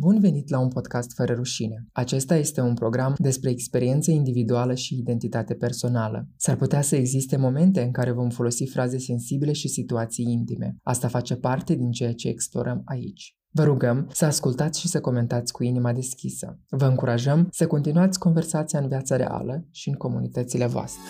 Bun venit la un podcast fără rușine. Acesta este un program despre experiență individuală și identitate personală. S-ar putea să existe momente în care vom folosi fraze sensibile și situații intime. Asta face parte din ceea ce explorăm aici. Vă rugăm să ascultați și să comentați cu inima deschisă. Vă încurajăm să continuați conversația în viața reală și în comunitățile voastre.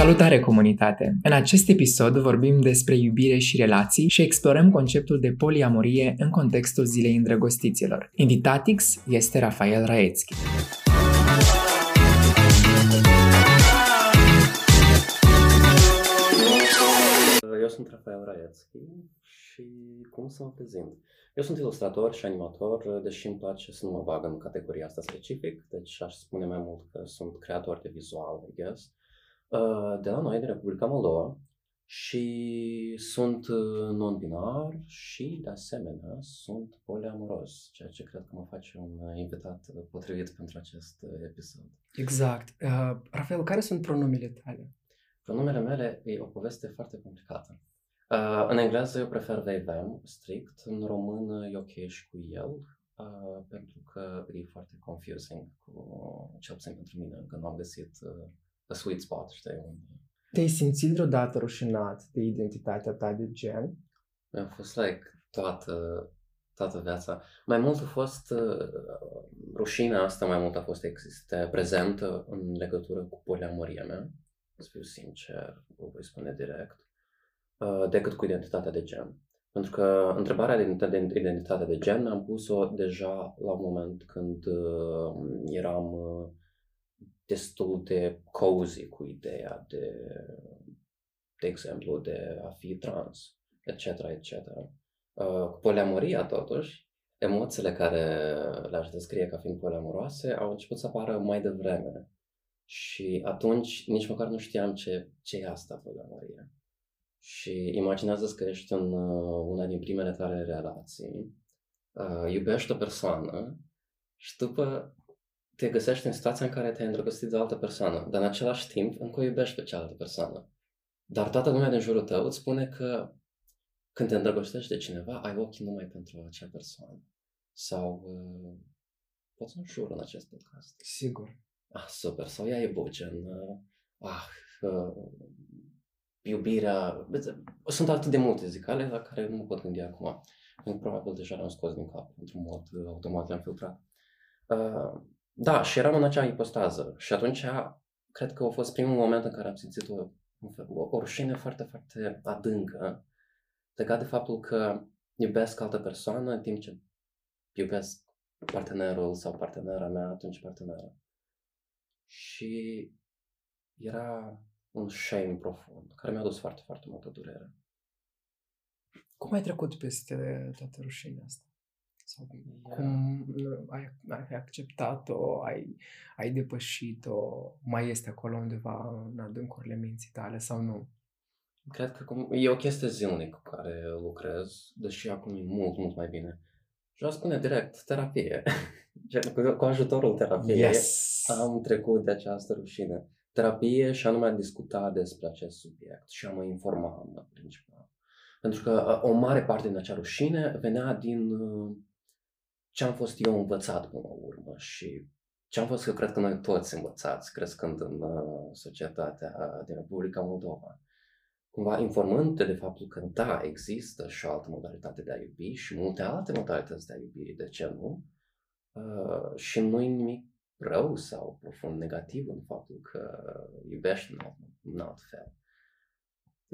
Salutare comunitate! În acest episod vorbim despre iubire și relații și explorăm conceptul de poliamorie în contextul zilei îndrăgostiților. Invitatix este Rafael Raețchi. Eu sunt Rafael Raețchi și cum să mă prezint? Eu sunt ilustrator și animator, deși îmi place să nu mă bag în categoria asta specific, deci aș spune mai mult că sunt creator de vizual, I guess. Uh, de la noi, din Republica Moldova, și sunt uh, non-binar și, de asemenea, sunt poliamoros, ceea ce cred că mă face un uh, invitat potrivit pentru acest episod. Exact. Uh, Rafael, care sunt pronumele tale? Pronumele mele e o poveste foarte complicată. Uh, în engleză eu prefer they, them, strict. În română e ok și cu el, uh, pentru că e foarte confusing, cu, cel puțin pentru mine, că nu am găsit uh, a sweet spot, știi? Te-ai simțit vreodată rușinat de identitatea ta de gen? Mi-a fost like toată, toată viața. Mai mult a fost uh, rușinea asta, mai mult a fost există, prezentă în legătură cu poliamoria mea, să fiu sincer, o voi spune direct, uh, decât cu identitatea de gen. Pentru că întrebarea de identitatea de gen am pus-o deja la un moment când uh, eram uh, destul de cozy cu ideea de, de exemplu, de a fi trans, etc., etc. Uh, cu poliamoria, totuși, emoțiile care le-aș descrie ca fiind poliamoroase au început să apară mai devreme. Și atunci nici măcar nu știam ce, ce e asta poliamorie. Și imaginează că ești în uh, una din primele tale relații, uh, iubești o persoană și după te găsești în situația în care te-ai îndrăgostit de o altă persoană, dar în același timp încă o iubești pe cealaltă persoană. Dar toată lumea din jurul tău îți spune că când te îndrăgostești de cineva, ai ochii numai pentru acea persoană. Sau uh, poți să jur în acest podcast. Sigur. Ah, super. Sau ea e bugen. Uh, ah, uh, iubirea... Sunt atât de multe zicale la care nu mă pot gândi acum. Probabil deja le-am scos din cap. Într-un mod uh, automat le-am filtrat. Uh, da, și eram în acea ipostază. Și atunci, cred că a fost primul moment în care am simțit o, o, o rușine foarte, foarte adâncă legat de faptul că iubesc altă persoană în timp ce iubesc partenerul sau partenera mea, atunci partenera. Și era un shame profund, care mi-a dus foarte, foarte multă durere. Cum ai trecut peste toată rușinea asta? Sau cum ai, ai acceptat-o, ai, ai depășit-o, mai este acolo undeva în adâncurile minții tale sau nu? Cred că cum, e o chestie zilnică cu care lucrez, deși acum e mult, mult mai bine. Și spune direct, terapie. cu ajutorul terapiei yes. am trecut de această rușine. Terapie și anume a discuta despre acest subiect și a mă informa în principal. Pentru că o mare parte din acea rușine venea din uh, ce am fost eu învățat până la urmă și ce am fost eu cred că noi toți învățați crescând în uh, societatea din Republica Moldova. Cumva informând de faptul că da, există și o altă modalitate de a iubi și multe alte modalități de a iubi, de ce nu? Uh, și nu e nimic rău sau profund negativ în faptul că iubești în alt, în alt fel.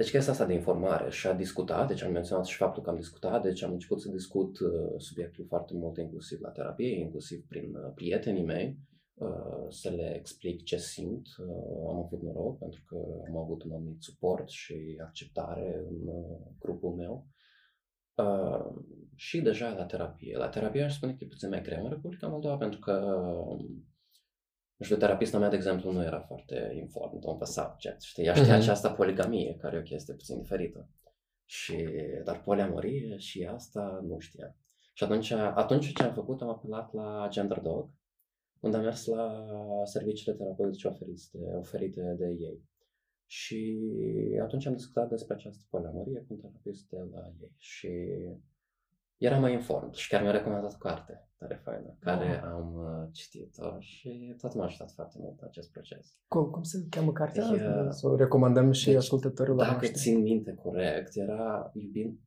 Deci chestia asta de informare și a discuta, deci am menționat și faptul că am discutat, deci am început să discut uh, subiectul foarte mult, inclusiv la terapie, inclusiv prin uh, prietenii mei, uh, să le explic ce simt. Uh, am avut noroc pentru că am avut un anumit suport și acceptare în uh, grupul meu. Uh, și deja la terapie. La terapie aș spune că e puțin mai greu în Republica Moldova pentru că nu știu, terapista mea, de exemplu, nu era foarte informed on the subject, știi? Ea știa uh-huh. această poligamie, care e o chestie puțin diferită. Și, dar poliamorie și asta nu știa. Și atunci, atunci ce am făcut, am apelat la Gender Dog, unde am mers la serviciile terapeutice oferite, oferite de ei. Și atunci am discutat despre această poliamorie cu un terapist de la ei și era mai informed și chiar mi-a recomandat o carte tare faină, care Ah. am uh, citit-o și tot m-a ajutat foarte mult acest proces. Cum, cum se cheamă cartea? Deci, uh, Să o recomandăm și deci, ascultătorilor Dacă noștri. țin minte corect, era iubind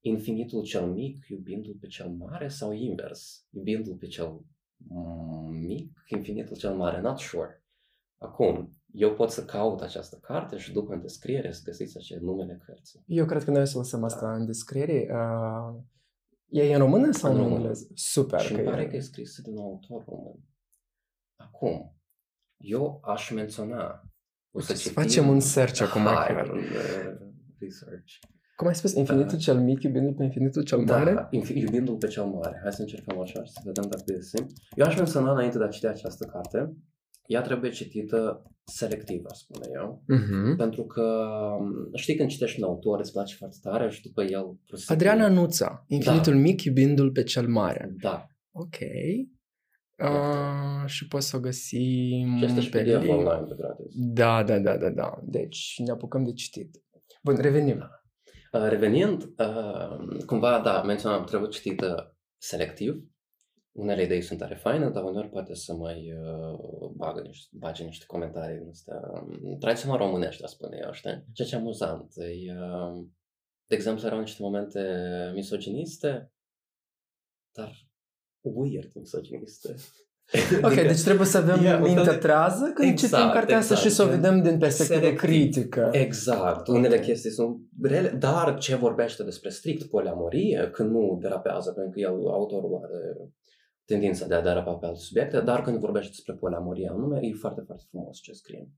infinitul cel mic, iubindu-l pe cel mare sau invers, iubindu-l pe cel mm, mic, infinitul cel mare, not sure. Acum, eu pot să caut această carte și după în descriere să găsiți acele numele cărții. Eu cred că noi o să lăsăm asta în descriere. Uh, e în română sau În în, română. engleză? Super. și îmi că pare e. că e scrisă de un autor român. Acum, eu aș menționa o să Să citim... facem un search acum, Hai, chiar. uh, research. Cum ai spus? Infinitul cel mic iubindu pe infinitul cel mare? Da, infi- iubindu-l pe cel mare. Hai să încercăm așa și să vedem dacă găsim. Eu aș menționa înainte de a citi această carte, ea trebuie citită selectiv, aș spune eu. Mhm. Pentru că știi când citești un autor, îți place foarte tare și după el... prosecui. Adriana Nuța. Infinitul mic iubindu-l pe cel mare. Da. Ok. Uh, și poți să o găsim Și este și pe PDF link. online de gratis. Da, da, da, da, da. Deci ne apucăm de citit. Bun, revenim. Uh, Revenind, uh, cumva, da, menționam, trebuie citită selectiv. Unele idei sunt tare faine, dar uneori poate să mai uh, bagă niște, bage niște comentarii din astea um, tradițional românești, aș spune eu, știi? Ceea ce e amuzant. E, uh, de exemplu, erau niște momente misoginiste, dar weird misoginiste. Ok, deci trebuie să avem E un fel mintea de- trează când Exact, citim cartea asta exact, și să o gen vedem din perspectivă selectiv. critică. Exact. Unele Ok. chestii sunt rele, dar ce vorbește despre strict poliamorie, când nu derapează, pentru că el, autorul are tendința de a derapa pe alte subiecte, dar când vorbește despre poliamorie anume, e foarte, foarte frumos ce scrie.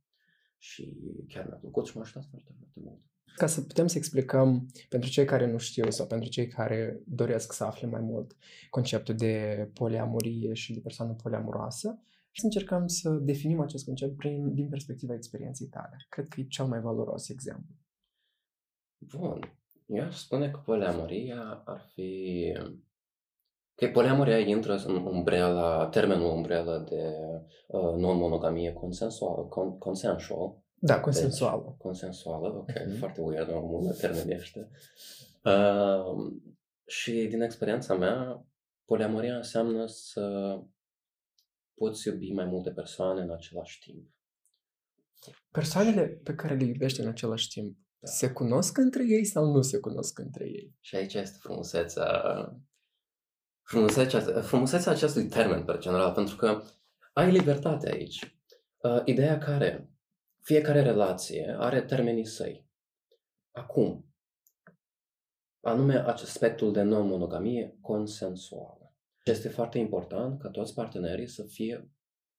Și chiar mi-a plăcut și m-a ajutat foarte, foarte mult. Ca să putem să explicăm pentru cei care nu știu sau pentru cei care doresc să afle mai mult conceptul de poliamorie și de persoană poliamoroasă și să încercăm să definim acest concept prin, din perspectiva experienței tale. Cred că e cel mai valoros exemplu. Bun. Eu aș spune că poliamoria ar fi... Că poliamoria intră în umbrela, termenul umbrela de uh, non-monogamie consensual, con, consensual, Da, consensuală. consensuală, ok, Mhm. foarte weird, în română termenii ăștia. Uh, și din experiența mea, poliamoria înseamnă să poți iubi mai multe persoane în același timp. Persoanele pe care le iubești în același timp Da. se cunosc între ei sau nu se cunosc între ei? Și aici este frumusețea, frumusețea, frumusețea acestui termen, pe general, pentru că ai libertate aici. Uh, ideea care fiecare relație are termenii săi. Acum, anume acest aspectul de non-monogamie consensuală. Este foarte important ca toți partenerii să fie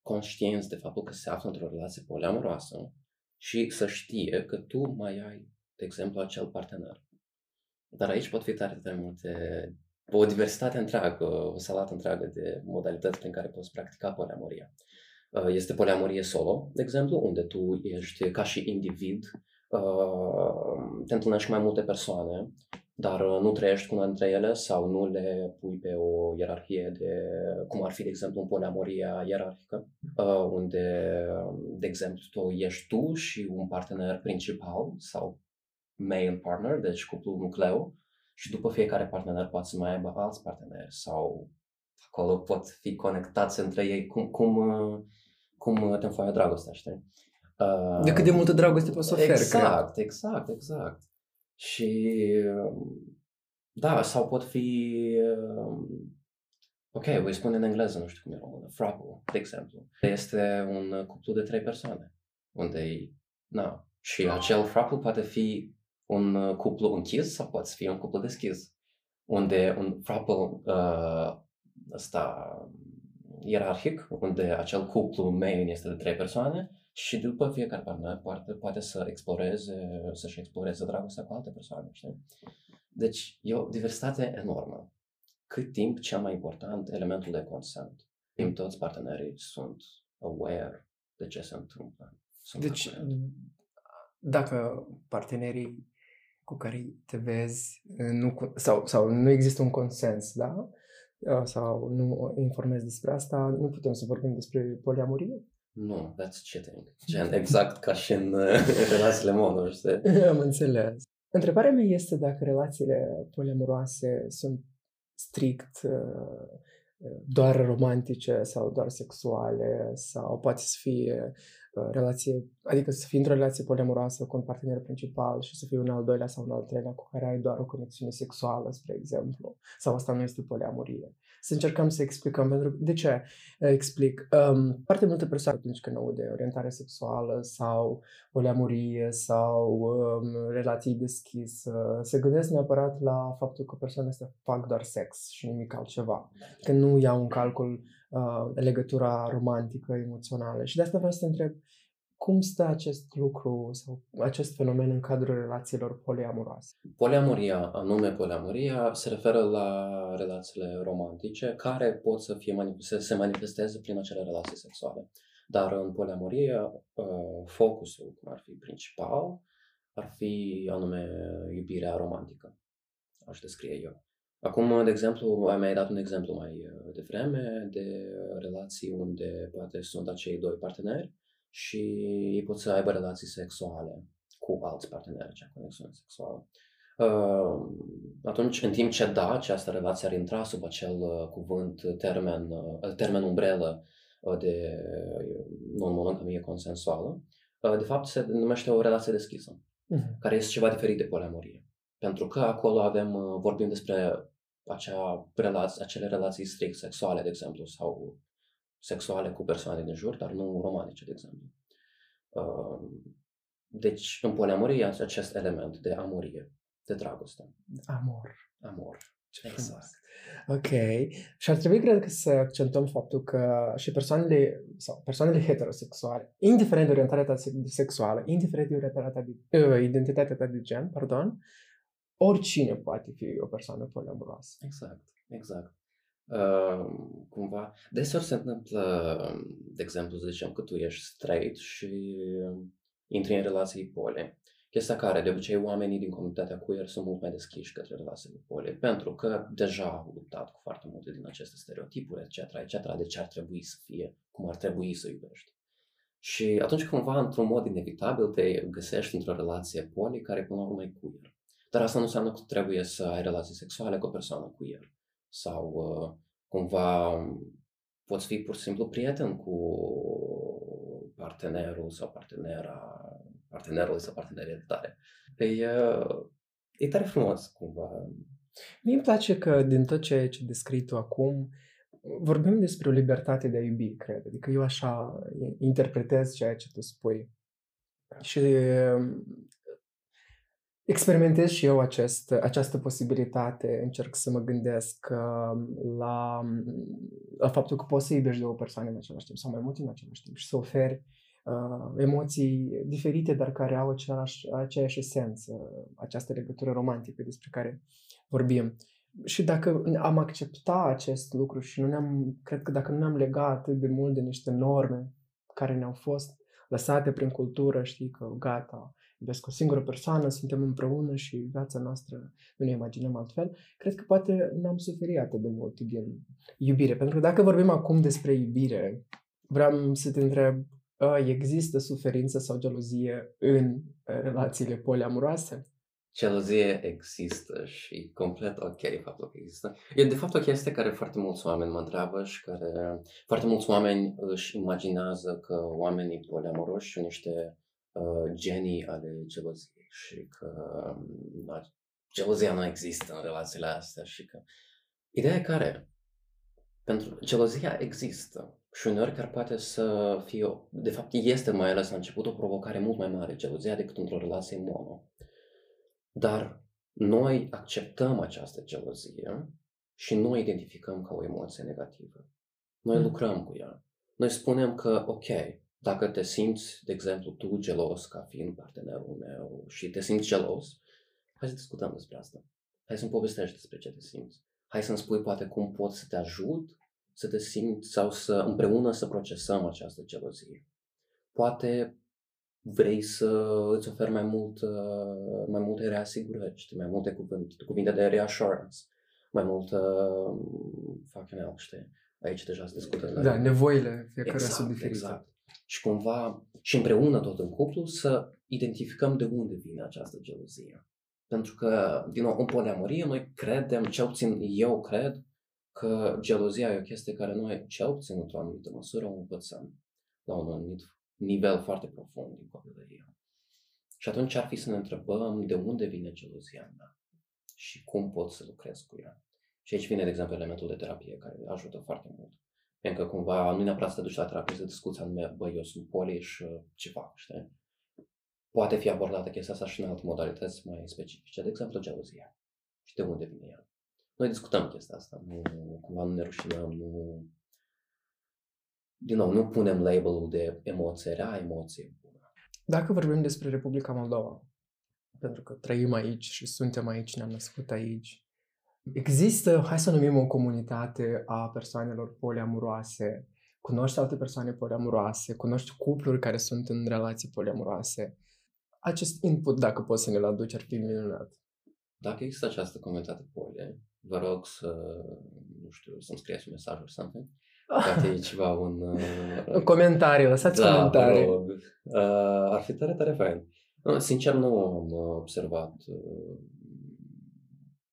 conștienți de faptul că se află într-o relație poliamoroasă și să știe că tu mai ai, de exemplu, acel partener. Dar aici pot fi tare, tare multe, o diversitate întreagă, o salată întreagă de modalități prin care poți practica poliamoria. Uh, Este poliamorie solo, de exemplu, unde tu ești ca și individ, uh, te întâlnești cu mai multe persoane, dar uh, nu trăiești cu una dintre ele sau nu le pui pe o ierarhie de, cum ar fi, de exemplu, în poliamoria ierarhică, uh, unde, de exemplu, tu ești tu și un partener principal sau male partner, deci cuplul nucleu, și după fiecare partener poate să mai aibă alți parteneri sau acolo pot fi conectați între ei cum, cum, uh, cum te înfoaie dragostea, știi? Uh, De cât de multă dragoste poți să oferi, cred. Exact, exact, exact. Și um, da, sau pot fi um, ok, voi spune în engleză, nu știu cum e în română, frapple, de exemplu. Este un cuplu de trei persoane, unde e, na, și acel frapple poate fi un uh, cuplu închis sau poate fi un cuplu deschis, unde un frapple uh, ăsta ierarhic, unde acel cuplu main este de trei persoane și după fiecare partener poate, poate să exploreze, să-și exploreze dragostea cu alte persoane, știi? Deci e o diversitate enormă. Cât timp cel mai important elementul de consent. Timp toți partenerii sunt aware de ce se întâmplă. Sunt Deci, la curent. dacă partenerii cu care te vezi uh, nu, cu- sau, sau nu există un consens, da? Uh, Sau nu informezi despre asta, nu putem să vorbim despre poliamorie? Nu, that's cheating. Gen, exact ca și în uh, relațiile mono, știi? Am înțeles. Întrebarea mea este dacă relațiile poliamoroase sunt strict uh, doar romantice sau doar sexuale sau poate să fie uh, relație, adică să fii într-o relație poliamoroasă cu un partener principal și să fii un al doilea sau un al treilea cu care ai doar o conexiune sexuală, spre exemplu. Sau asta nu este poliamorie să încercăm să explicăm. Pentru de ce explic? Um, foarte multe persoane atunci când aud de orientare sexuală sau poliamorie sau um, relații deschisă, se gândesc neapărat la faptul că persoanele astea fac doar sex și nimic altceva. Că nu iau în calcul uh, legătura romantică, emoțională. Și de asta vreau să te întreb, cum stă acest lucru sau acest fenomen în cadrul relațiilor poliamoroase? Poliamoria, anume poliamoria, se referă la relațiile romantice care pot să fie manifeste, se manifesteze prin acele relații sexuale. Dar în poliamorie, uh, focusul, cum ar fi principal, ar fi anume iubirea romantică, aș descrie eu. Acum, de exemplu, ai mai dat un exemplu mai uh, devreme de relații unde poate sunt acei doi parteneri și ei pot să aibă relații sexuale cu alți parteneri, cea conexiune sexuală. Uh, atunci, în timp ce da, această relație ar intra sub acel uh, cuvânt, termen, uh, termen umbrelă de non-monogamie consensuală, de fapt se numește o relație deschisă, uh-huh. care este ceva diferit de poliamorie. Pentru că acolo avem, vorbim despre acea relație, acele relații strict sexuale, de exemplu, sau sexuale cu persoane din jur, dar nu romantice, de exemplu. Deci, în poliamorie este acest element de amorie, de dragoste. Amor. Amor. Ce exact. frumos. Ok. Și ar trebui, cred că, să accentuăm faptul că și persoanele sau persoanele heterosexuale, indiferent de orientarea ta sexuală, indiferent de orientarea de, uh, identitatea ta de gen, pardon, oricine poate fi o persoană poliamoroasă. Exact, exact. Uh, cumva, deseori se întâmplă, de exemplu, să zicem că tu ești straight și intri în relații pole. Chestia care, de obicei, oamenii din comunitatea queer sunt mult mai deschiși către relațiile pole, pentru că deja au luptat cu foarte multe din aceste stereotipuri, etc., etc., de ce ar trebui să fie, cum ar trebui să iubești. Și atunci, cumva, într-un mod inevitabil, te găsești într-o relație poli care, până la urmă, e queer. Dar asta nu înseamnă că trebuie să ai relații sexuale cu o persoană queer sau uh, cumva poți fi pur și simplu prieten cu partenerul sau partenera, partenerul sau partenerii tare. E, uh, e tare frumos, cumva. Mie îmi place că din tot ceea ce descrii tu acum, vorbim despre o libertate de a iubi, cred. Adică eu așa interpretez ceea ce tu spui. Și experimentez și eu acest, această posibilitate, încerc să mă gândesc uh, la, la faptul că poți să iubești două persoane în același timp sau mai multe în același timp și să oferi uh, emoții diferite, dar care au același, aceeași esență, această legătură romantică despre care vorbim. Și dacă am accepta acest lucru și nu ne-am, cred că dacă nu ne-am legat atât de mult de niște norme care ne-au fost lăsate prin cultură, știi că gata, iubesc o singură persoană, suntem împreună și viața noastră nu ne imaginăm altfel, cred că poate n-am suferit atât de mult din iubire. Pentru că dacă vorbim acum despre iubire, vreau să te întreb, există suferință sau gelozie în relațiile poliamuroase? Gelozie există și complet ok faptul că există. E de fapt o chestie care foarte mulți oameni mă întreabă și care foarte mulți oameni își imaginează că oamenii poliamoroși sunt niște uh, genii ale geloziei și că uh, gelozia nu există în relațiile astea și că ideea e care pentru gelozia există și uneori chiar poate să fie, de fapt este mai ales la început o provocare mult mai mare, gelozia, decât într-o relație mono. Dar noi acceptăm această gelozie și nu o identificăm ca o emoție negativă. Noi mm. lucrăm cu ea. Noi spunem că, ok, dacă te simți, de exemplu, tu gelos ca fiind partenerul meu și te simți gelos, hai să discutăm despre asta. Hai să-mi povestești despre ce te simți. Hai să-mi spui poate cum pot să te ajut să te simți sau să împreună să procesăm această gelozie. Poate vrei să îți oferi mai, mult, mai multe reasigurări, știi, mai multe cuvinte, cuvinte de reassurance, mai multă fucking hell, știi? Aici deja se discută. Da, nevoile fiecare exact, sunt diferite. Exact. Și cumva și împreună tot în cuplu să identificăm de unde vine această gelozie. Pentru că, din nou, în poliamorie noi credem, cel puțin eu cred, că gelozia e o chestie care noi, cel puțin într-o anumită măsură, o învățăm la un anumit nivel foarte profund din copilărie. Și atunci ar fi să ne întrebăm de unde vine gelozia mea și cum pot să lucrez cu ea. Și aici vine, de exemplu, elementul de terapie care ajută foarte mult. Pentru că cumva nu neapărat să te duci la terapie să discuți anume, bă, eu sunt poli și ce fac, știi? Poate fi abordată chestia asta și în alte modalități mai specifice, de exemplu, gelozia. Și de unde vine ea. Noi discutăm chestia asta, nu, cumva nu ne rușinăm, nu... Din nou, nu punem label-ul de emoție rea, emoție bună. Dacă vorbim despre Republica Moldova, pentru că trăim aici și suntem aici, ne-am născut aici, există, hai să numim o comunitate a persoanelor poliamuroase, cunoști alte persoane poliamuroase, cunoști cupluri care sunt în relații poliamuroase. Acest input, dacă poți să ne-l aduci, ar fi minunat. Dacă există această comunitate poli, vă rog să, nu știu, să-mi scrieți un mesaj or something. Poate e ceva un... Uh, comentarii, lăsați da, comentarii. Rog. Uh, ar fi tare, tare fain. Sincer, nu am observat uh,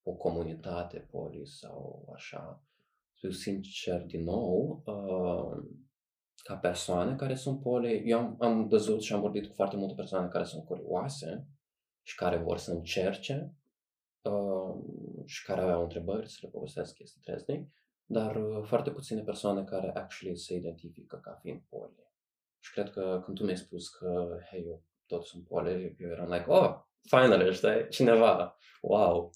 o comunitate poli sau așa. Fiu sincer, din nou, uh, ca persoane care sunt poli, eu am, am văzut și am vorbit cu foarte multe persoane care sunt curioase și care vor să încerce uh, și care aveau întrebări să le povestesc chestii treznic, dar uh, foarte puține persoane care actually se identifică ca fiind poli. Și cred că când tu mi-ai spus că, hei, eu tot sunt poli, eu eram like, oh, finally, știi, cineva, wow.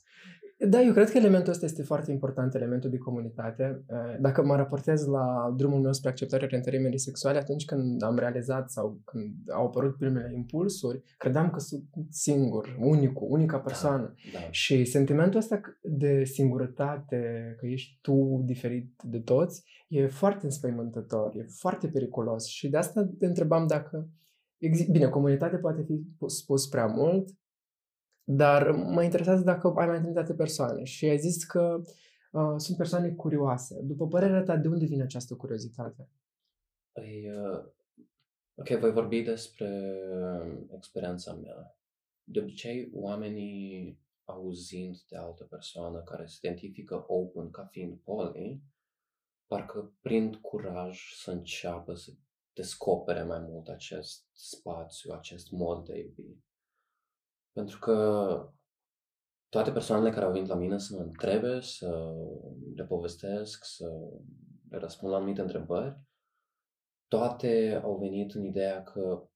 Da, eu cred că elementul ăsta este foarte important, elementul de comunitate. Eh, dacă mă raportez la drumul meu spre acceptarea orientării sexuale, atunci când am realizat sau când au apărut primele impulsuri, credeam că sunt singur, unicul, unica da, persoană. Da, da. Și sentimentul ăsta de singurătate, că ești tu diferit de toți, e foarte înspăimântător, e foarte periculos. Și de asta te întrebam dacă Bine, comunitate poate fi spus prea mult, dar mă interesează dacă ai mai întâlnit alte persoane și ai zis că uh, sunt persoane curioase. După părerea ta, de unde vine această curiozitate? Păi, uh, ok, voi vorbi despre experiența mea. De obicei, oamenii auzind de altă persoană care se identifică open ca fiind poly, parcă prind curaj să înceapă să descopere mai mult acest spațiu, acest mod de iubi. Pentru că toate persoanele care au venit la mine să mă întrebe, să le povestesc, să le răspund la anumite întrebări, toate au venit în ideea că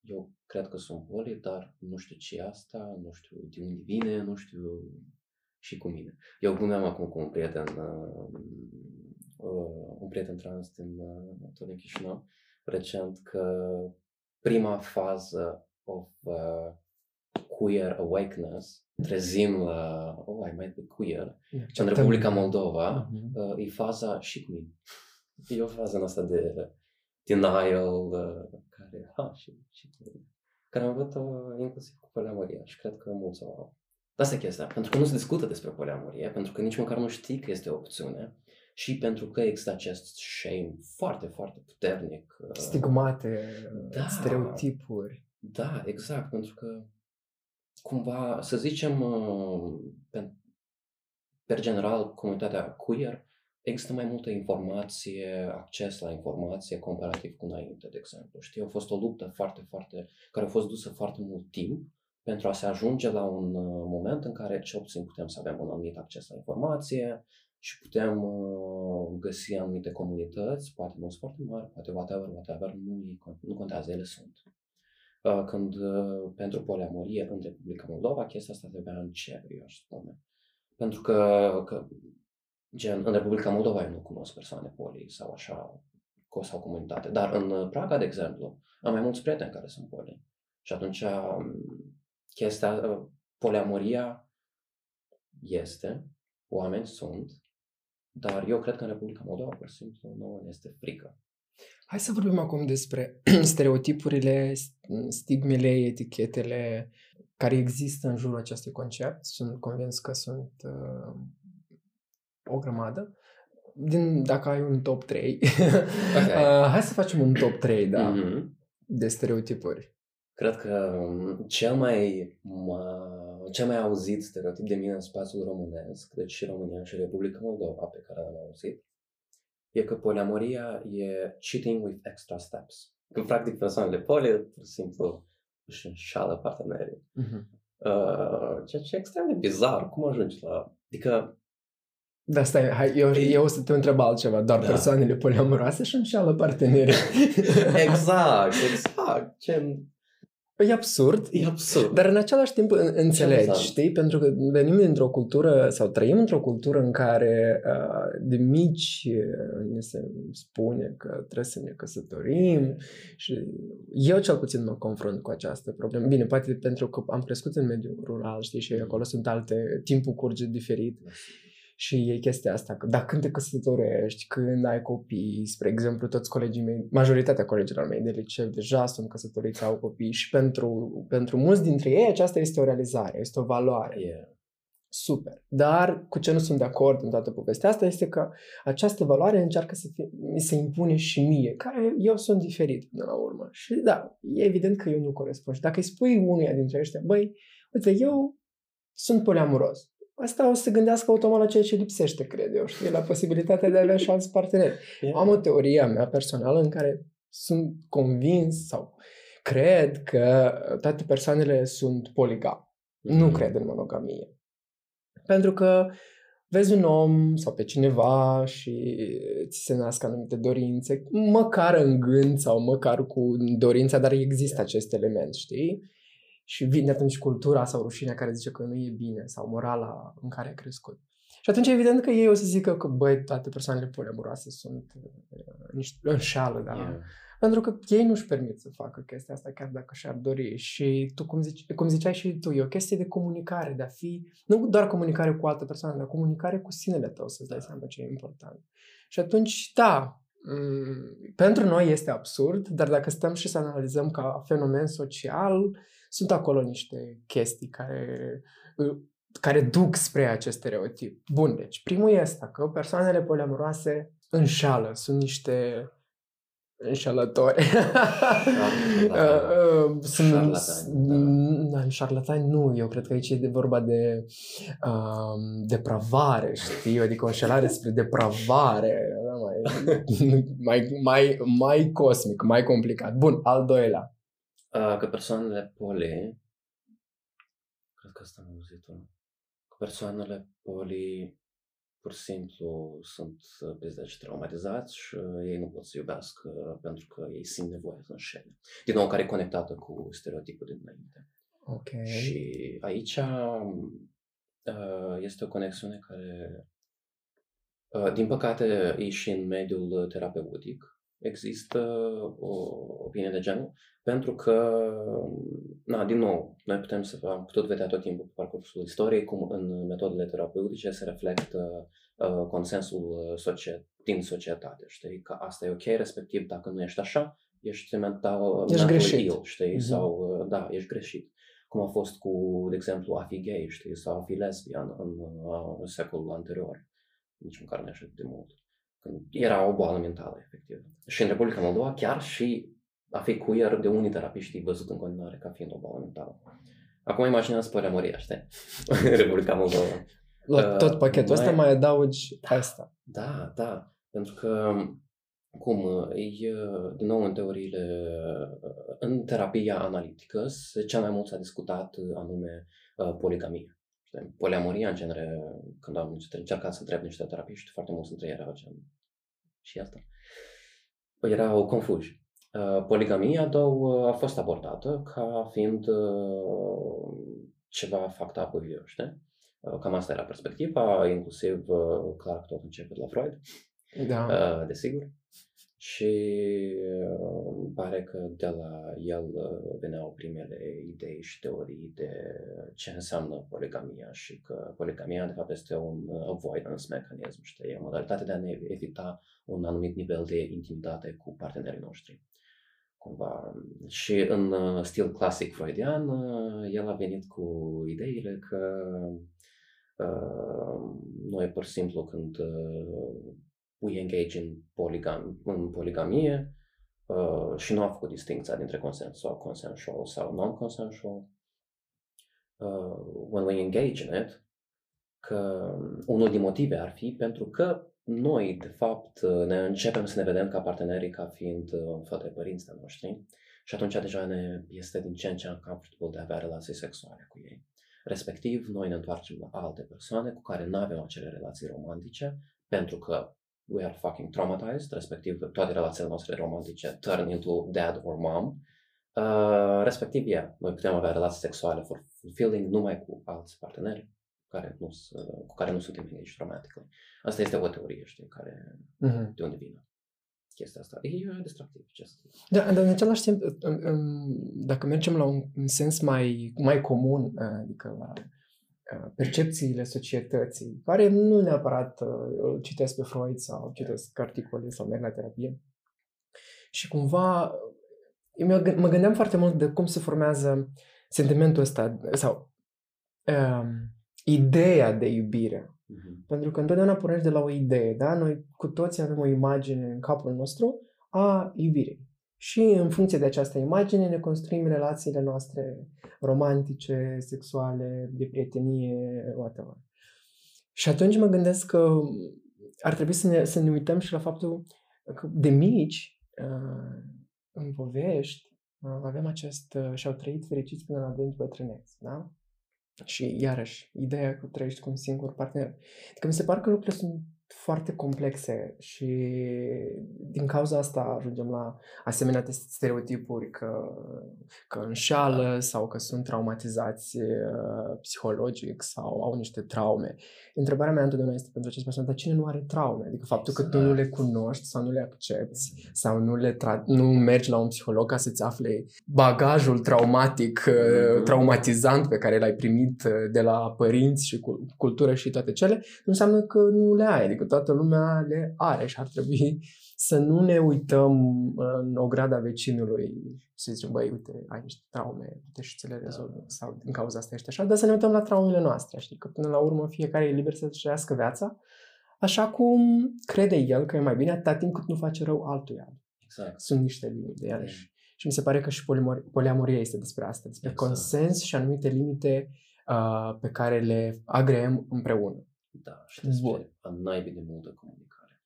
eu cred că sunt poli, dar nu știu ce e asta, nu știu de unde vine, nu știu și cu mine. Eu glumeam acum cu un prieten, uh, uh, un prieten trans din uh, tot din Chișinău, recent, că prima fază of uh, queer awakeness, trezim la, oh, I might be queer, yeah, în Republica Moldova, uh-huh. uh, e faza și cu mine. E o fază în asta de denial uh, care, ha, și, și care am văzut uh, inclusiv cu poliamoria și cred că mulți au. Asta e chestia, pentru că nu se discută despre poliamorie, pentru că nici măcar nu știi că este o opțiune și pentru că există acest shame foarte, foarte puternic. Uh, Stigmate, da, stereotipuri. Da, exact, pentru că cumva, să zicem, uh, pe, per general, comunitatea queer, există mai multă informație, acces la informație comparativ cu înainte, de exemplu. Știi, a fost o luptă foarte, foarte, care a fost dusă foarte mult timp pentru a se ajunge la un uh, moment în care cel puțin putem să avem un anumit acces la informație și putem uh, găsi anumite comunități, poate nu sunt foarte mari, poate whatever, whatever, nu, nu contează, ele sunt. Uh, când uh, pentru poliamorie în Republica Moldova, chestia asta trebuia în cer, eu aș spune. Pentru că, că gen, în Republica Moldova eu nu cunosc persoane poli sau așa, sau comunitate. Dar în Praga, de exemplu, am mai mulți prieteni care sunt poli. Și atunci um, chestia, uh, poliamoria este, oameni sunt, dar eu cred că în Republica Moldova, pur și simplu, nu este frică. Hai să vorbim acum despre stereotipurile, stigmele, etichetele care există în jurul acestui concept. Sunt convins că sunt uh, o grămadă. din, dacă ai un top 3, okay. uh, hai să facem un top 3, da, mm-hmm. de stereotipuri. Cred că um, cel mai, cel mai auzit stereotip de mine în spațiul românesc, deci și România și Republica Moldova, pe care l-am auzit, e că poliamoria e cheating with extra steps. Că, practic, persoanele poli, pur și simplu, își înșală partenerii. Mm-hmm. Uh, ceea ce e extrem de bizar. Cum ajungi la... Adică... Da, stai, hai, eu, eu o să te întreb altceva. Doar da. persoanele poliamoroase și înșală partenerii. exact, exact. Ce E absurd. E absurd. Dar în același timp înțelegi, știi? Pentru că venim dintr-o cultură sau trăim într-o cultură în care de mici ne se spune că trebuie să ne căsătorim și eu cel puțin mă confrunt cu această problemă. Bine, poate pentru că am crescut în mediul rural, știi, și acolo sunt alte, timpul curge diferit. Și e chestia asta, că dacă când te căsătorești, când ai copii, spre exemplu, toți colegii mei, majoritatea colegilor mei de liceu deja sunt căsătoriți, au copii și pentru, pentru mulți dintre ei aceasta este o realizare, este o valoare. Yeah. Super. Dar cu ce nu sunt de acord în toată povestea asta este că această valoare încearcă să fie, mi se impune și mie, care eu sunt diferit până la urmă. Și da, e evident că eu nu corespund. Și dacă îi spui unuia dintre ăștia, băi, uite, eu sunt poliamuros asta o să gândească automat la ceea ce lipsește, cred eu, știi, la posibilitatea de a avea și alți parteneri. Yeah. Am o teorie a mea personală în care sunt convins sau cred că toate persoanele sunt poligame. Mm-hmm. Nu cred în monogamie. Pentru că vezi un om sau pe cineva și ți se nasc anumite dorințe, măcar în gând sau măcar cu dorința, dar există acest element, știi? Și vine atunci cultura sau rușinea care zice că nu e bine sau morala în care ai crescut. Și atunci evident că ei o să zică că, băi, toate persoanele poliamoroase sunt uh, niște înșală, da? Yeah. Pentru că ei nu-și permit să facă chestia asta chiar dacă și-ar dori. Și tu, cum, zici, cum ziceai și tu, e o chestie de comunicare, de a fi, nu doar comunicare cu altă persoană, dar comunicare cu sinele tău, să-ți dai seama ce e important. Și atunci, da, m- pentru noi este absurd, dar dacă stăm și să analizăm ca fenomen social, sunt acolo niște chestii care, care duc spre acest stereotip. Bun, deci primul este că persoanele poliamoroase înșală, sunt niște înșalători. Sunt da. șarlatani, nu, eu cred că aici e de vorba de um, depravare, știi? Adică o înșelare spre depravare, mai, mai, mai, mai cosmic, mai complicat. Bun, al doilea că persoanele poli, cred că asta am auzit că persoanele poli pur și simplu sunt și traumatizați și ei nu pot să iubească pentru că ei simt nevoie să înșele. Din nou, care e conectată cu stereotipul din înainte. Ok. Și aici este o conexiune care, din păcate, e și în mediul terapeutic, există o opinie de genul, pentru că, na, din nou, noi putem să am putut vedea tot timpul pe parcursul istoriei cum în metodele terapeutice se reflectă uh, consensul socie- din societate, știi, că asta e ok, respectiv dacă nu ești așa, ești mental, ești greșit. ill, știi, mm-hmm. sau, uh, da, ești greșit. Cum a fost cu, de exemplu, a fi gay, știi, sau a fi lesbian în uh, secolul anterior. Nici măcar nu așa de mult când era o boală mentală, efectiv. Și în Republica Moldova chiar și a fi queer de unii terapiști e văzut în continuare ca fiind o boală mentală. Acum imaginează păremuria, știi? Republica Moldova. La tot pachetul ăsta mai adaugi asta. Da, da. Pentru că cum, e, din nou, în teoriile, în terapia analitică, cel mai mult s-a discutat anume poligamie. Poliamoria, în genere, când am încercat să întreb niște terapiști, foarte mulți dintre ei erau gen, și asta. Erau confuși. Uh, poligamia, două, a fost abordată ca fiind uh, ceva fucked up with you, știi? Uh, cam asta era perspectiva, inclusiv, clar că tot începe de la Freud, da. desigur. Și uh, pare că de la el uh, veneau primele idei și teorii de ce înseamnă poligamia și că poligamia de fapt este un avoidance mechanism, știi, o modalitate de a ne evita un anumit nivel de intimitate cu partenerii noștri. Cumva. Și în uh, stil clasic freudian, el a venit cu ideile că uh, noi pur și simplu când uh, we engage in, poligam, în poligamie uh, și nu a făcut distinția dintre consensual, consensual sau non-consensual. Uh, when we engage in it, că unul din motive ar fi pentru că noi, de fapt, ne începem să ne vedem ca partenerii ca fiind uh, fătre părinții noștri și atunci deja ne este din ce în ce uncomfortable de a avea relații sexuale cu ei. Respectiv, noi ne întoarcem la alte persoane cu care nu avem acele relații romantice pentru că we are fucking traumatized, respectiv toate relațiile noastre romantice turn into dad or mom. Uh, respectiv, yeah, noi putem avea relații sexuale for fulfilling numai cu alți parteneri care nu, cu care nu suntem engaged romantically. Asta este o teorie, știi, care uh-huh. de unde vine chestia asta. E distractiv, ce să Da, dar în același timp, dacă mergem la un, un sens mai, mai comun, adică la percepțiile societății, care nu neapărat îl citesc pe Freud sau citesc articole sau merg la terapie. Și cumva mă gândeam foarte mult de cum se formează sentimentul ăsta sau um, ideea de iubire. Uh-huh. Pentru că întotdeauna pornești de la o idee, da? Noi cu toți avem o imagine în capul nostru a iubirii. Și în funcție de această imagine ne construim relațiile noastre romantice, sexuale, de prietenie, whatever. Și atunci mă gândesc că ar trebui să ne, să ne uităm și la faptul că de mici, uh, în povești, uh, avem acest, uh, și-au trăit fericiți până la adânci bătrâneți, da? Și iarăși, ideea că trăiești cu un singur partener. Adică mi se pare că lucrurile sunt foarte complexe și din cauza asta ajungem la asemenea stereotipuri că, că înșală sau că sunt traumatizați uh, psihologic sau au niște traume. Întrebarea mea întotdeauna este pentru aceste persoane, dar cine nu are traume? Adică faptul că tu nu le cunoști sau nu le accepti sau nu, le tra- nu mergi la un psiholog ca să-ți afle bagajul traumatic, mm-hmm. traumatizant pe care l-ai primit uh, de la părinți și cultură și toate cele, nu înseamnă că nu le ai. Adică că toată lumea le are și ar trebui să nu ne uităm în ograda vecinului să zicem, băi, uite, ai niște traume, uite și ți le rezolvi da. sau din cauza asta ești așa, dar să ne uităm la traumele noastre, știi, că până la urmă fiecare e liber să-și trăiască viața așa cum crede el că e mai bine atâta timp cât nu face rău altuia. Exact. Sunt niște limite, iarăși. Mm. Și mi se pare că și polimor- poliamoria este despre asta, despre exact. consens și anumite limite uh, pe care le agreem împreună. Da, și despre a naibii de multă comunicare.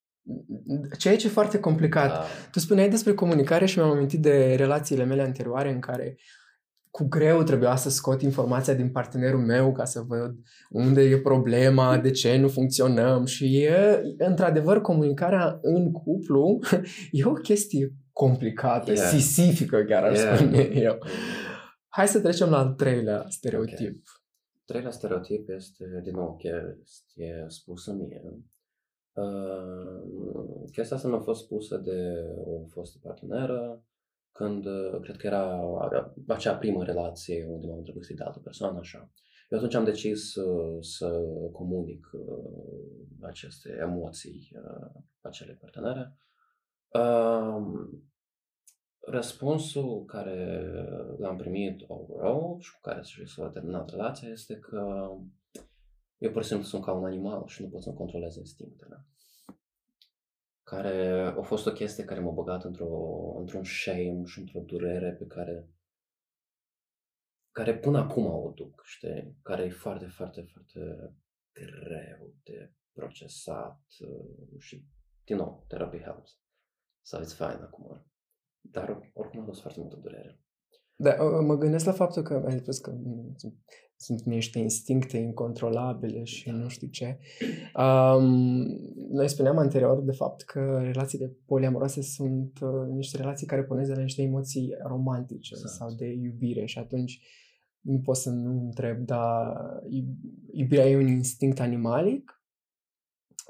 Ceea ce e foarte complicat. Da. Tu spuneai despre comunicare și mi-am amintit de relațiile mele anterioare în care cu greu trebuia să scot informația din partenerul meu ca să văd unde e problema, de ce nu funcționăm și e, într-adevăr, comunicarea în cuplu e o chestie complicată, yeah. sisifică chiar aș yeah. spune eu. Hai să trecem la al treilea stereotip. Okay treilea stereotip este, din nou, chestie spusă mie. Uh, chestia asta mi-a fost spusă de o fostă parteneră când, uh, cred că era acea primă relație unde m-am întrebat de altă persoană, așa. Eu atunci am decis uh, să comunic uh, aceste emoții uh, acele partenere. Uh, Răspunsul care l-am primit overall și cu care s-a terminat relația este că eu pur și simplu sunt ca un animal și nu pot să-mi controlez instinctele. Care a fost o chestie care m-a băgat într-o, într-un shame și într-o durere pe care care până acum o duc, știi? Care e foarte, foarte, foarte greu de procesat uh, și, din nou, therapy helps. So it's fine acum. Dar oricum a dus foarte multă durere. Da, mă gândesc la faptul că ai spus că sunt, sunt niște instincte incontrolabile și da. nu știu ce. Um, noi spuneam anterior de fapt că relațiile poliamoroase sunt uh, niște relații care pornesc de la niște emoții romantice exact. sau de iubire și atunci nu pot să nu întreb, dar iubirea e un instinct animalic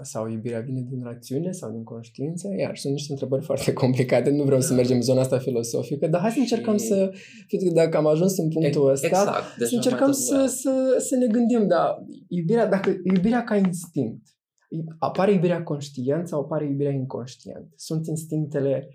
sau iubirea vine din rațiune sau din conștiință? Iar sunt niște întrebări foarte complicate, nu vreau să mergem în zona asta filosofică, dar hai să încercăm și... să, fiindcă dacă am ajuns în punctul ăsta, exact, să încercăm să, să, să ne gândim, da, iubirea, dacă iubirea ca instinct, apare iubirea conștient sau apare iubirea inconștient? Sunt instinctele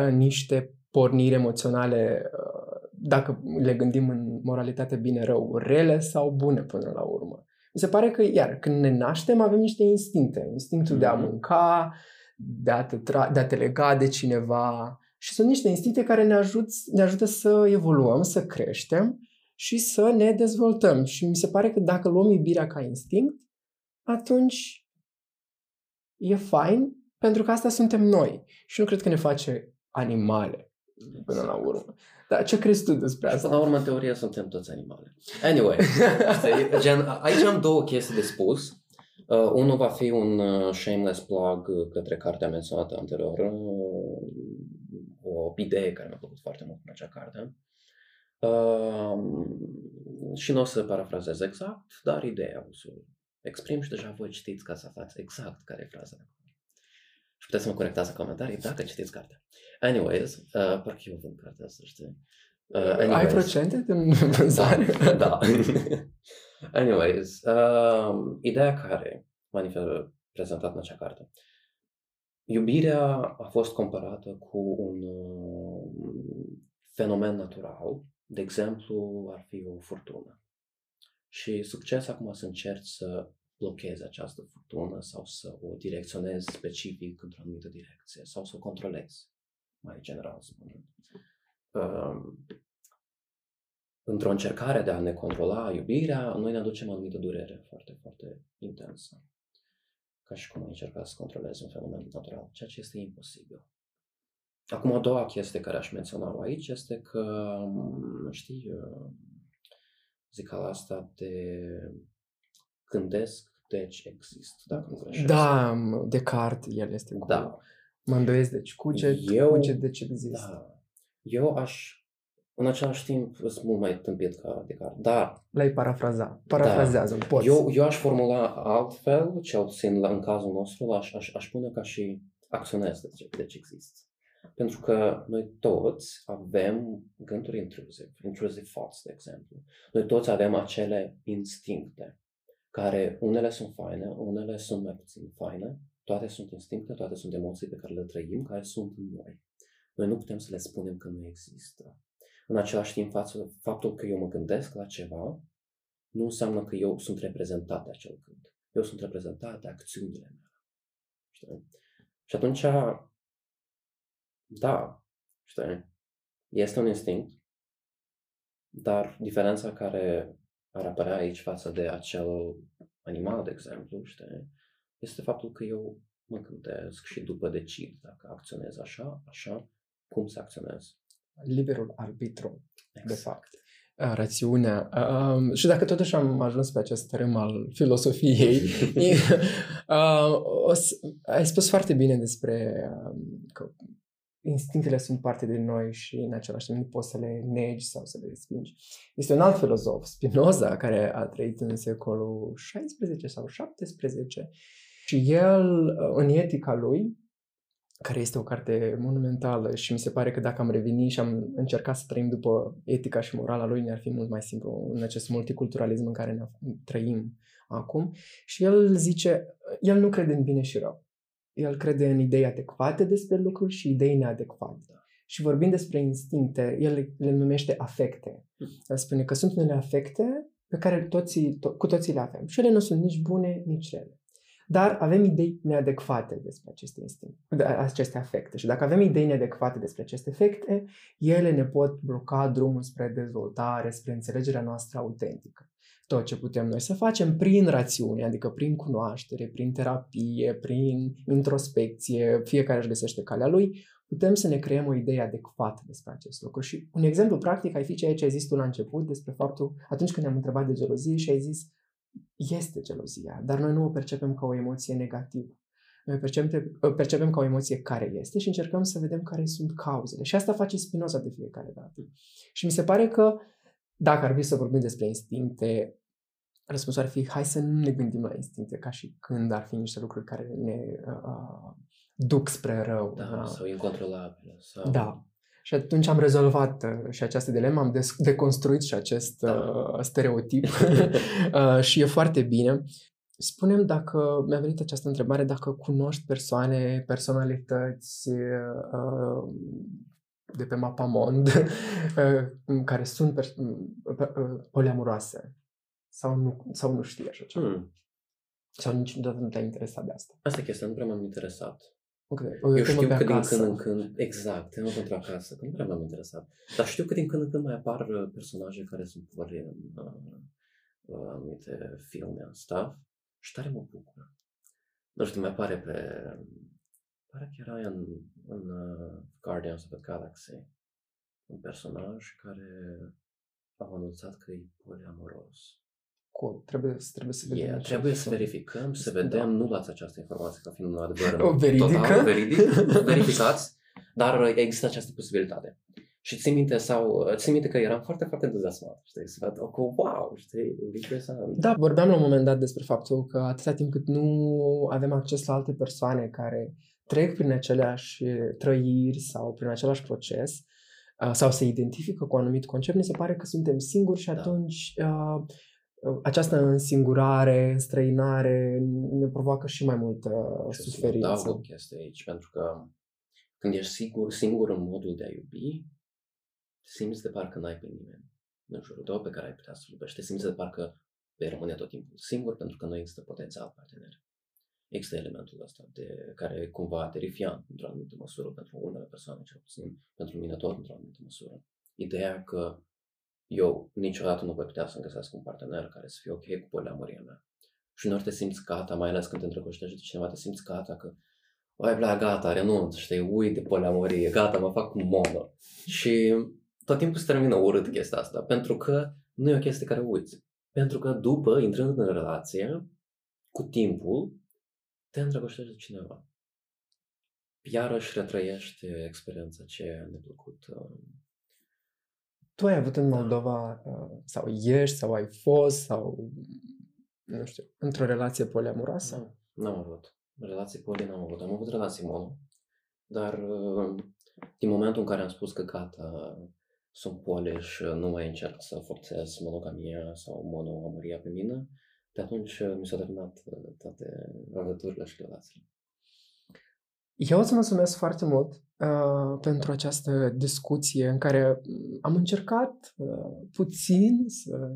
uh, niște porniri emoționale, uh, dacă le gândim în moralitate bine-rău, rele sau bune până la urmă? Mi se pare că, iar, când ne naștem, avem niște instincte. Instinctul mm-hmm. de a mhm. mânca, de a te, tra- de a te lega de cineva. Și sunt niște instincte care ne, ajut, ne ajută să evoluăm, să creștem și să ne dezvoltăm. Și mi se pare că dacă luăm iubirea ca instinct, atunci e fain, pentru că asta suntem noi. Și nu cred că ne face animale până la urmă. Dar ce crezi tu despre asta? Până la urmă, în teorie, suntem toți animale. Anyway, gen, aici am două chestii de spus. Uh, unul va fi un uh, shameless plug către cartea menționată anterior, uh, o idee care mi-a plăcut foarte mult în acea carte. Uh, și nu o să parafrazez exact, dar ideea o să exprim și deja voi citiți ca să aflați exact care e fraza. Și puteți să mă corectați în comentarii dacă citiți cartea. Anyways, uh, parcă eu vând cartea asta, știi? Uh, anyways. Ai procente din vânzare? Da. da. anyways, uh, ideea care m-a prezentat în acea carte. Iubirea a fost comparată cu un uh, fenomen natural, de exemplu, ar fi o furtună. Și succes acum să încerci să blochezi această furtună sau să o direcționezi specific într-o anumită direcție sau să o controlezi, mai general spunând. Um, într-o încercare de a ne controla iubirea, noi ne aducem anumită durere foarte, foarte intensă. Ca și cum ai încerca să controlezi un fenomen natural, ceea ce este imposibil. Acum, a doua chestie care aș menționa aici este că, um, știi, uh, zic asta de gândesc, deci exist, dacă nu greșesc. Da, Descartes, el este cu... Da. Mă îndoiesc, deci cuget, Eu, cuget, deci există. Da. Eu aș, în același timp, sunt mult mai tâmpit ca Descartes, dar... L-ai parafraza, parafrazează da. poți. Eu, eu aș formula altfel, cel puțin în cazul nostru, aș, aș, aș pune ca și acționez, deci, deci există. Pentru că noi toți avem gânduri intrusive, intrusive thoughts, de exemplu. Noi toți avem acele instincte care unele sunt faine, unele sunt mai puțin faine, toate sunt instincte, toate sunt emoții pe care le trăim, care sunt în noi. Noi nu putem să le spunem că nu există. În același timp, față, faptul că eu mă gândesc la ceva, nu înseamnă că eu sunt reprezentat de acel gând. Eu sunt reprezentat de acțiunile mele. Știi? Și atunci, da, știi, este un instinct, dar diferența care ar apărea aici față de acel animal, de exemplu, știi, este faptul că eu mă gândesc și după decid dacă acționez așa, așa, cum să acționez. Liberul arbitru, exact. de fapt. Rațiunea. Um, și dacă totuși am ajuns pe acest tărâm al filosofiei, uh, ai spus foarte bine despre um, că instinctele sunt parte din noi și în același timp nu poți să le negi sau să le respingi. Este un alt filozof, Spinoza, care a trăit în secolul 16 sau 17 și el, în etica lui, care este o carte monumentală și mi se pare că dacă am revenit și am încercat să trăim după etica și morala lui, ne-ar fi mult mai simplu în acest multiculturalism în care ne trăim acum. Și el zice, el nu crede în bine și rău el crede în idei adecvate despre lucruri și idei neadecvate. Și vorbind despre instincte, el le, le numește afecte. Hmm. El spune că sunt unele afecte pe care toții, to- cu toții le avem. Și ele nu sunt nici bune, nici rele. Dar avem idei neadecvate despre aceste instincte, aceste afecte. Și dacă avem idei neadecvate despre aceste efecte, ele ne pot bloca drumul spre dezvoltare, spre înțelegerea noastră autentică tot ce putem noi să facem prin rațiune, adică prin cunoaștere, prin terapie, prin introspecție, fiecare își găsește calea lui, putem să ne creăm o idee adecvată despre acest lucru. Și un exemplu practic ai fi ceea ce ai zis tu la început despre faptul, atunci când ne-am întrebat de gelozie și ai zis, este gelozia, dar noi nu o percepem ca o emoție negativă. Noi percepem, percepem ca o emoție care este și încercăm să vedem care sunt cauzele. Și asta face Spinoza de fiecare dată. Și mi se pare că dacă ar fi să vorbim despre instincte, răspunsul ar fi hai să nu ne gândim la instincte ca și când ar fi niște lucruri care ne uh, duc spre rău. Da, da. sau incontrolabile. Sau... Da. Și atunci am rezolvat uh, și această dilemă, am des- deconstruit și acest da. uh, stereotip uh, și e foarte bine. Spunem dacă, mi-a venit această întrebare, dacă cunoști persoane, personalități uh, de pe mapamond uh, care sunt pers- uh, poliamuroase sau nu, sau nu știi așa ceva. Hmm. Sau niciodată nu te-ai interesat de asta. Asta e chestia, nu prea m-am interesat. Okay. Eu știu că din când în când, exact, temă pentru acasă, că nu prea m-am interesat. Dar știu că din când în când mai apar uh, personaje care sunt pări în uh, uh, anumite filme în stuff și tare mă bucur. Nu știu, mai apare pe... Pare că era în, în uh, Guardians of the Galaxy un personaj care a anunțat că e poliamoros. Cool. Trebuie, trebuie să vedem. Yeah, trebuie să verificăm, să vedem. Da. Nu luați această informație ca fiind un adevăr o veridică. total veridic. Verificați, dar există această posibilitate. Și țin minte, sau, țin minte că eram foarte, foarte entuziasmat, știi, să văd, oh, wow, știi, interesant. Da, vorbeam la un moment dat despre faptul că atâta timp cât nu avem acces la alte persoane care trec prin aceleași trăiri sau prin același proces, sau se identifică cu un anumit concept, ne se pare că suntem singuri și da. atunci uh, această însingurare, înstrăinare ne provoacă și mai multă și suferință. Da, o chestie aici, pentru că când ești singur, singur în modul de a iubi, simți de parcă n-ai pe nimeni în jurul tău pe care ai putea să-l iubești. Te simți de parcă vei rămâne tot timpul singur pentru că nu există potențial partener. Există elementul ăsta de, care e cumva terifiant într-o anumită măsură pentru unele persoane, cel puțin pentru mine tot într-o anumită măsură. Ideea că eu niciodată nu voi putea să-mi găsesc un partener care să fie ok cu poliamoria mea. Și uneori te simți gata, mai ales când te îndrăgostești de cineva, te simți gata că Oi, bla, gata, renunț, știi, uit de poliamorie, gata, mă fac un mono. Și tot timpul se termină urât chestia asta, pentru că nu e o chestie care uiți. Pentru că după, intrând în relație, cu timpul, te îndrăgostești de cineva. Iarăși retrăiești experiența ce a plăcut. Uh, tu ai avut în da. Moldova uh, sau ești sau ai fost sau nu știu, într-o relație poliamuroasă? Nu, n-am avut. Relații poli n-am avut. Am avut relații mono. Dar uh, din momentul în care am spus că gata, sunt poliș și nu mai încerc să forțez monogamia sau monoamoria pe mine, de atunci mi s-au terminat toate legăturile și relațiile. Eu îți mulțumesc foarte mult uh, pentru această discuție în care am încercat uh, puțin să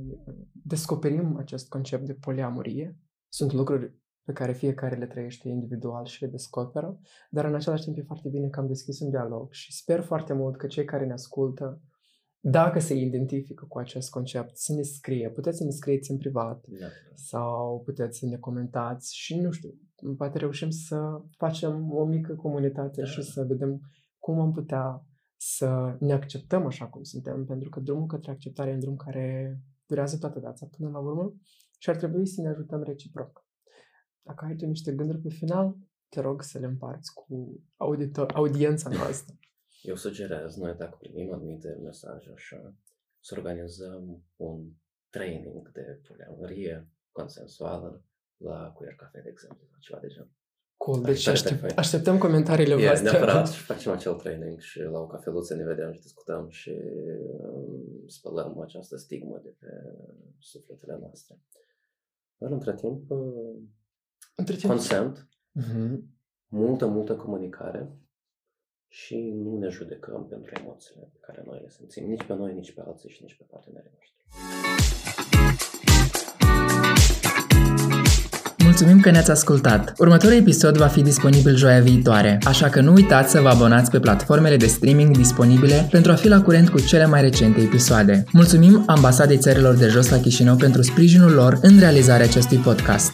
descoperim acest concept de poliamorie. Sunt lucruri pe care fiecare le trăiește individual și le descoperă, dar în același timp e foarte bine că am deschis un dialog și sper foarte mult că cei care ne ascultă, dacă se identifică cu acest concept, să ne scrie. Puteți să ne scrieți în privat da. sau puteți să ne comentați și nu știu, poate reușim să facem o mică comunitate da. și să vedem cum am putea să ne acceptăm așa cum suntem, pentru că drumul către acceptare e un drum care durează toată viața până la urmă și ar trebui să ne ajutăm reciproc. Dacă ai tu niște gânduri pe final, te rog să le împarți cu auditor, audiența noastră. Eu sugerez, noi dacă primim anumite mesaje așa, să organizăm un training de poliamorie consensuală la Queer Cafe, de exemplu, sau ceva de genul. Cool, deci aștept, așteptăm comentariile yeah, voastre. neapărat și facem acel training și la o cafeluță ne vedem și discutăm și um, spălăm această stigmă de pe sufletele noastre. Dar între timp, uh, între timp consent, uh-huh. multă, multă comunicare și nu ne judecăm pentru emoțiile pe care noi le simțim, nici pe noi, nici pe alții și nici pe partenerii noștri. Mulțumim că ne-ați ascultat! Următorul episod va fi disponibil joia viitoare, așa că nu uitați să vă abonați pe platformele de streaming disponibile pentru a fi la curent cu cele mai recente episoade. Mulțumim Ambasadei Țărilor de Jos la Chișinău pentru sprijinul lor în realizarea acestui podcast.